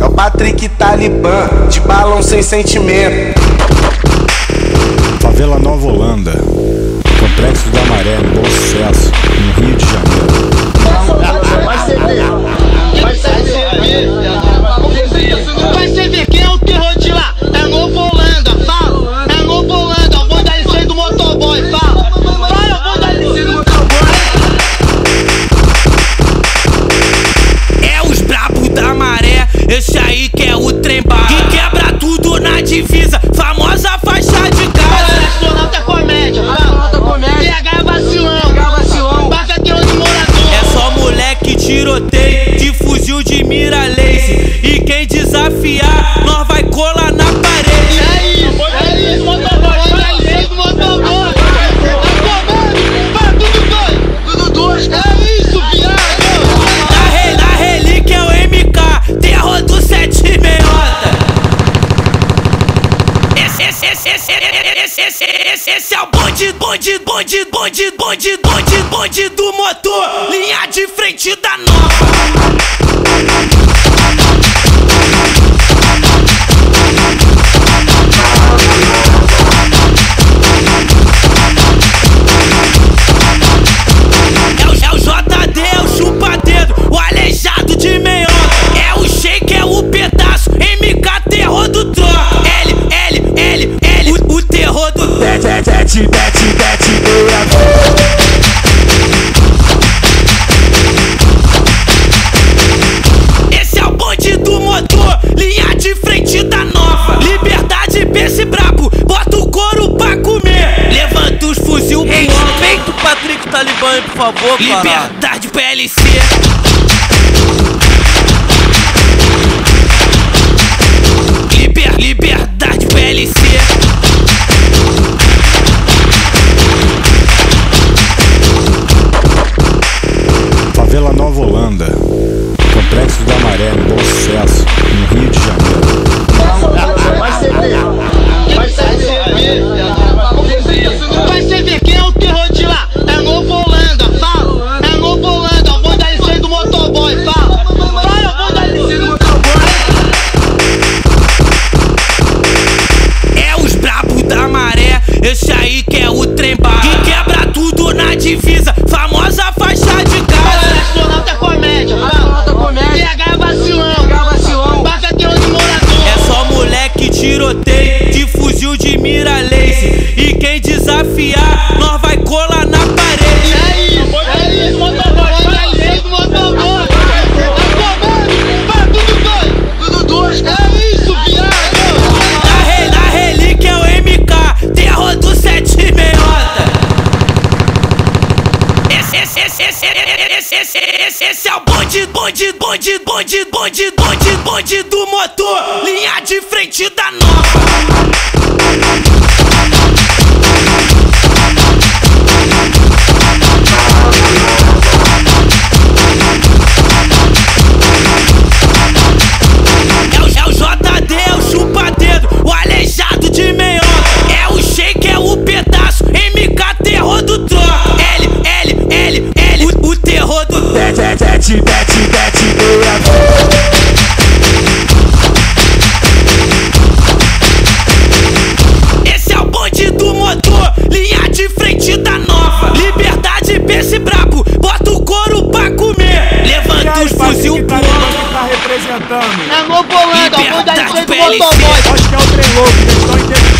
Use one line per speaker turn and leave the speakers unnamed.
É o Patrick Talibã, de balão sem sentimento.
Favela Nova Holanda, Complexo da Maré, Bom Sucesso,
Esse, esse, esse, esse, esse, esse, é o bonde, bonde, bonde, bonde, bonde, bonde, bonde do motor. Linha de frente da nova.
Bete,
Esse é o bonde do motor, linha de frente da nova. Liberdade, pense brabo, bota o couro pra comer. Levanta os fuzil pro
Respeita o Patrick Talibã por favor, cara.
Liberdade PLC. Nós vai colar na parede.
É isso, é isso, motoboy. Licença do motoboy. Tá tudo dois. Tudo dois. É isso, viado.
Na, re, na relíquia é o MK, terror do sete meiota. Esse, esse, esse, esse, esse, esse, esse, esse é o bonde, bonde, bonde, bonde, bonde, bonde, bonde do motor. Linha de frente da nova.
Bete, bete, bete, bete,
Esse é o bonde do motor, linha de frente da nova. Liberdade, pense brabo, bota o couro pra comer. Levanta os fuzil pro alto.
tá representando?
É o bom da licença do motoboy.
Acho que é o trem